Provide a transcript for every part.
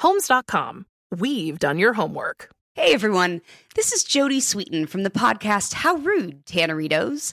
Homes.com. We've done your homework. Hey everyone, this is Jodie Sweetin from the podcast How Rude, Tanneritos.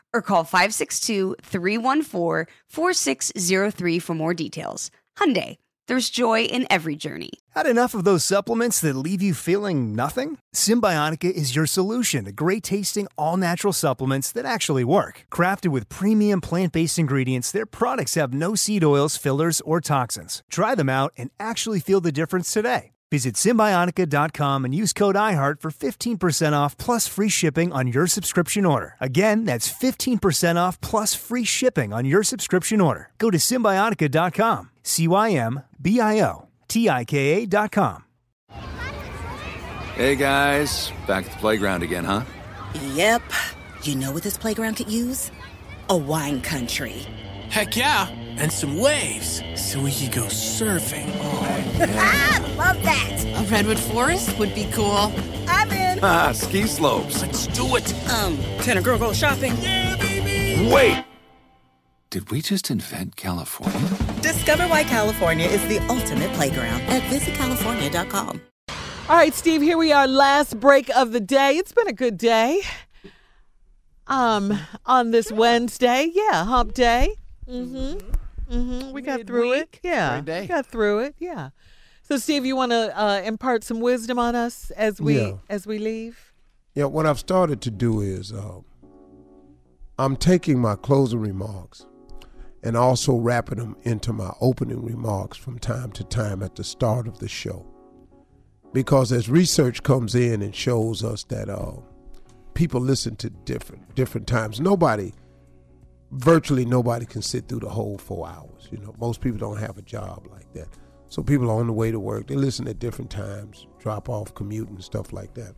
or call 562-314-4603 for more details. Hyundai, there's joy in every journey. Had enough of those supplements that leave you feeling nothing? Cymbiotika is your solution to great tasting, all natural supplements that actually work. Crafted with premium plant based ingredients, their products have no seed oils, fillers, or toxins. Try them out and actually feel the difference today. Visit Cymbiotika.com and use code IHEART for 15% off plus free shipping on your subscription order. Again, that's 15% off plus free shipping on your subscription order. Go to Cymbiotika.com. C Y M B I O T I K A.com. Hey guys, back at the playground again, huh? Yep. You know what this playground could use? A wine country. Heck yeah, and some waves so we could go surfing. Oh, ah, love that. A redwood forest would be cool. I'm in. Ah, ski slopes. Let's do it. Um, can a girl go shopping? Yeah, baby. Wait. Did we just invent California? Discover why California is the ultimate playground at visitcalifornia.com. All right, Steve, here we are, last break of the day. It's been a good day. Um, on this Wednesday, yeah, hump day. Mm-hmm. Mm-hmm. We got through it. Yeah. Day. We got through it. Yeah. So Steve, you want to uh, impart some wisdom on us as we Yeah. as we leave? Yeah, what I've started to do is uh, I'm taking my closing remarks and also wrapping them into my opening remarks from time to time at the start of the show. Because as research comes in and shows us that uh, people listen to different different times, nobody, virtually nobody can sit through the whole four hours. You know, most people don't have a job like that. So people are on the way to work. They listen at different times, drop off, commute, and stuff like that.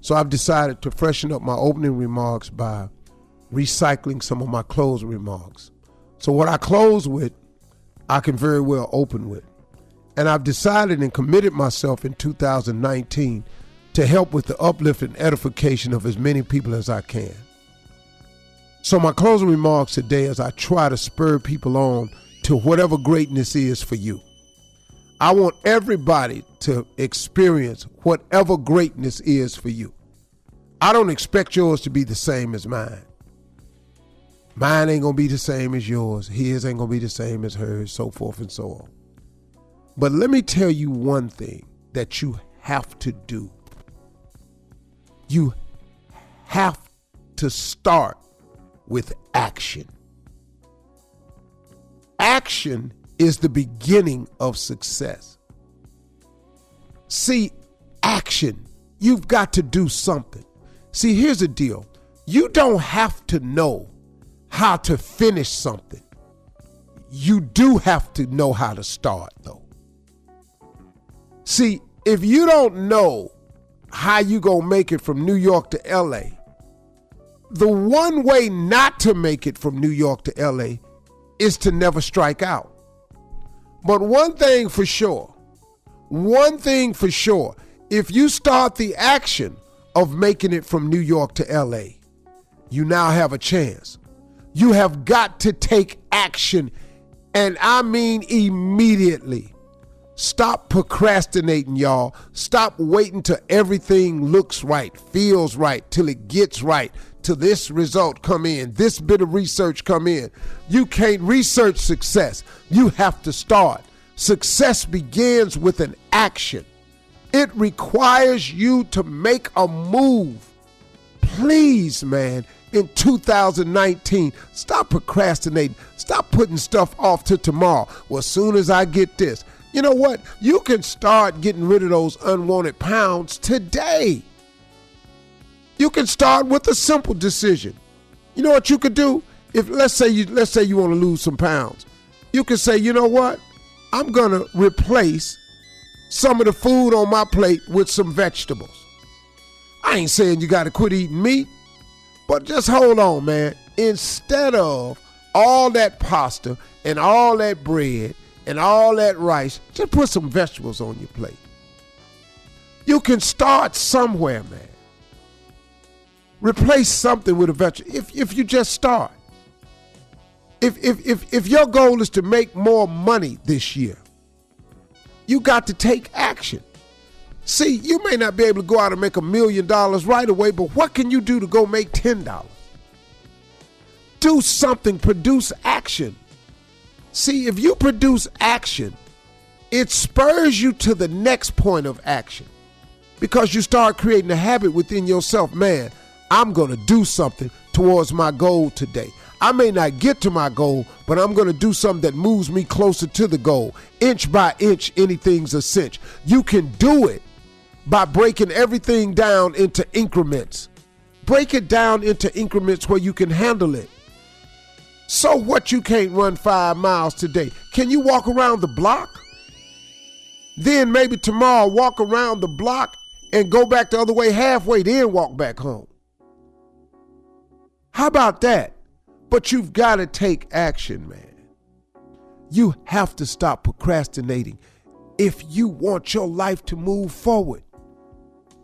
So I've decided to freshen up my opening remarks by recycling some of my closing remarks. So what I close with, I can very well open with. And I've decided and committed myself in 2019 to help with the uplift and edification of as many people as I can. So my closing remarks today as I try to spur people on to whatever greatness is for you. I want everybody to experience whatever greatness is for you. I don't expect yours to be the same as mine. Mine ain't gonna be the same as yours. His ain't gonna be the same as hers, so forth and so on. But let me tell you one thing that you have to do. You have to start with action. Action is the beginning of success. See, action, you've got to do something. See, here's the deal you don't have to know how to finish something, you do have to know how to start, though. See, if you don't know how you gonna make it from New York to LA, the one way not to make it from New York to LA is to never strike out. But one thing for sure, one thing for sure if you start the action of making it from New York to LA, you now have a chance. You have got to take action, and I mean immediately. Stop procrastinating, y'all. Stop waiting till everything looks right, feels right, till it gets right, till this result come in, this bit of research come in. You can't research success. You have to start. Success begins with an action. It requires you to make a move. Please, man, in 2019, stop procrastinating. Stop putting stuff off to tomorrow. Well, as soon as I get this, you know what? You can start getting rid of those unwanted pounds today. You can start with a simple decision. You know what you could do? If let's say you let's say you want to lose some pounds. You can say, "You know what? I'm to replace some of the food on my plate with some vegetables." I ain't saying you got to quit eating meat, but just hold on, man. Instead of all that pasta and all that bread and all that rice, just put some vegetables on your plate. You can start somewhere, man. Replace something with a vegetable if, if you just start. If, if, if, if your goal is to make more money this year, you got to take action. See, you may not be able to go out and make a million dollars right away, but what can you do to go make $10? Do something, produce action. See, if you produce action, it spurs you to the next point of action because you start creating a habit within yourself. Man, I'm going to do something towards my goal today. I may not get to my goal, but I'm going to do something that moves me closer to the goal. Inch by inch, anything's a cinch. You can do it by breaking everything down into increments. Break it down into increments where you can handle it. So what you can't run five miles today? Can you walk around the block? Then maybe tomorrow walk around the block and go back the other way halfway, then walk back home. How about that? But you've got to take action, man. You have to stop procrastinating if you want your life to move forward.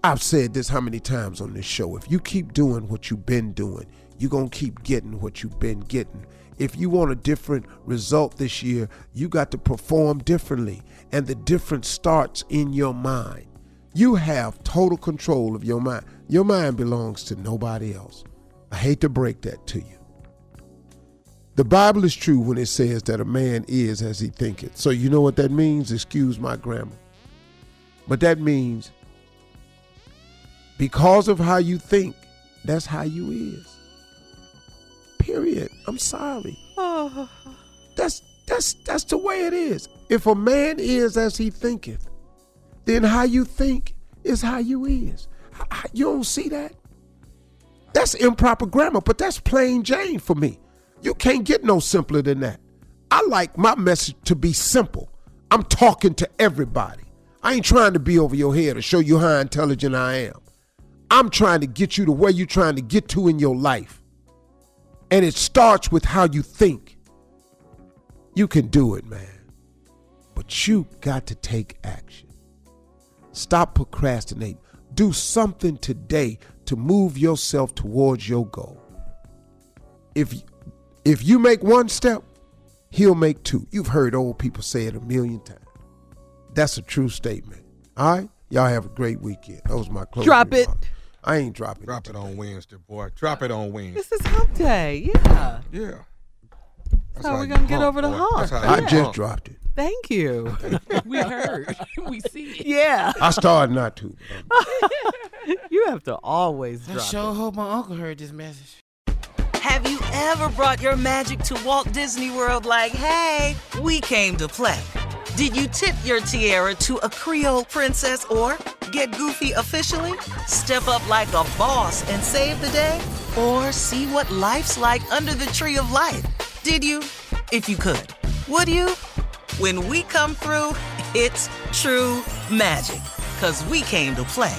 I've said this how many times on this show. If you keep doing what you've been doing, you're going to keep getting what you've been getting. If you want a different result this year, you got to perform differently. And the difference starts in your mind. You have total control of your mind. Your mind belongs to nobody else. I hate to break that to you. The Bible is true when it says that a man is as he thinketh. So you know what that means? Excuse my grammar. But that means because of how you think, that's how you is. Period. I'm sorry. That's that's that's the way it is. If a man is as he thinketh, then how you think is how you is. You don't see that? That's improper grammar, but that's plain Jane for me. You can't get no simpler than that. I like my message to be simple. I'm talking to everybody. I ain't trying to be over your head to show you how intelligent I am. I'm trying to get you to where you're trying to get to in your life. And it starts with how you think. You can do it, man. But you got to take action. Stop procrastinating. Do something today to move yourself towards your goal. If if you make one step, he'll make two. You've heard old people say it a million times. That's a true statement. All right? Y'all have a great weekend. That was my closing Drop it. remarks. I ain't dropping Drop it. it on Wednesday, boy. Drop it on Wednesday. This is hump day. Yeah. Yeah. That's how we're going to get over the boy. hump. I you just dropped it. Thank you. we heard. we see it. Yeah. I started not to. You have to always I sure it. hope my uncle heard this message. Have you ever brought your magic to Walt Disney World like, hey, we came to play? Did you tip your tiara to a Creole princess or get goofy officially? Step up like a boss and save the day? Or see what life's like under the tree of life? Did you? If you could. Would you? When we come through, it's true magic. Cause we came to play.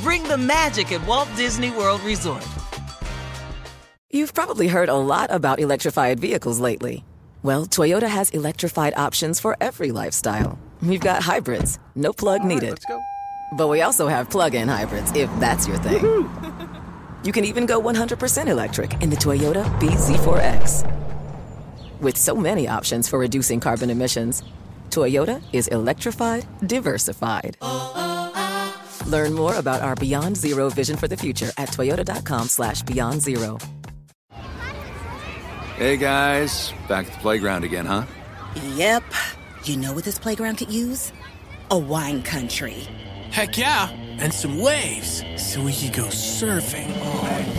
Bring the magic at Walt Disney World Resort. You've probably heard a lot about electrified vehicles lately. Well, Toyota has electrified options for every lifestyle. We've got hybrids, no plug needed. let's go. But we also have plug in hybrids, if that's your thing. you can even go 100% electric in the Toyota BZ4X. With so many options for reducing carbon emissions, Toyota is electrified, diversified. Learn more about our Beyond Zero vision for the future at toyota.com slash beyond zero. Hey guys, back at the playground again, huh? Yep. You know what this playground could use? A wine country. Heck yeah, and some waves so we could go surfing.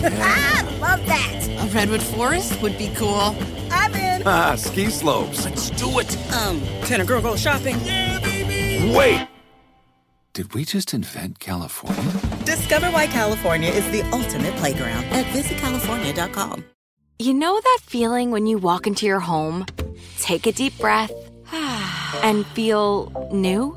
Ah, love that. A redwood forest would be cool. I'm. Ah, ski slopes. Let's do it. Um, can a girl go shopping? Wait! Did we just invent California? Discover why California is the ultimate playground at visitcalifornia.com. You know that feeling when you walk into your home, take a deep breath, and feel new?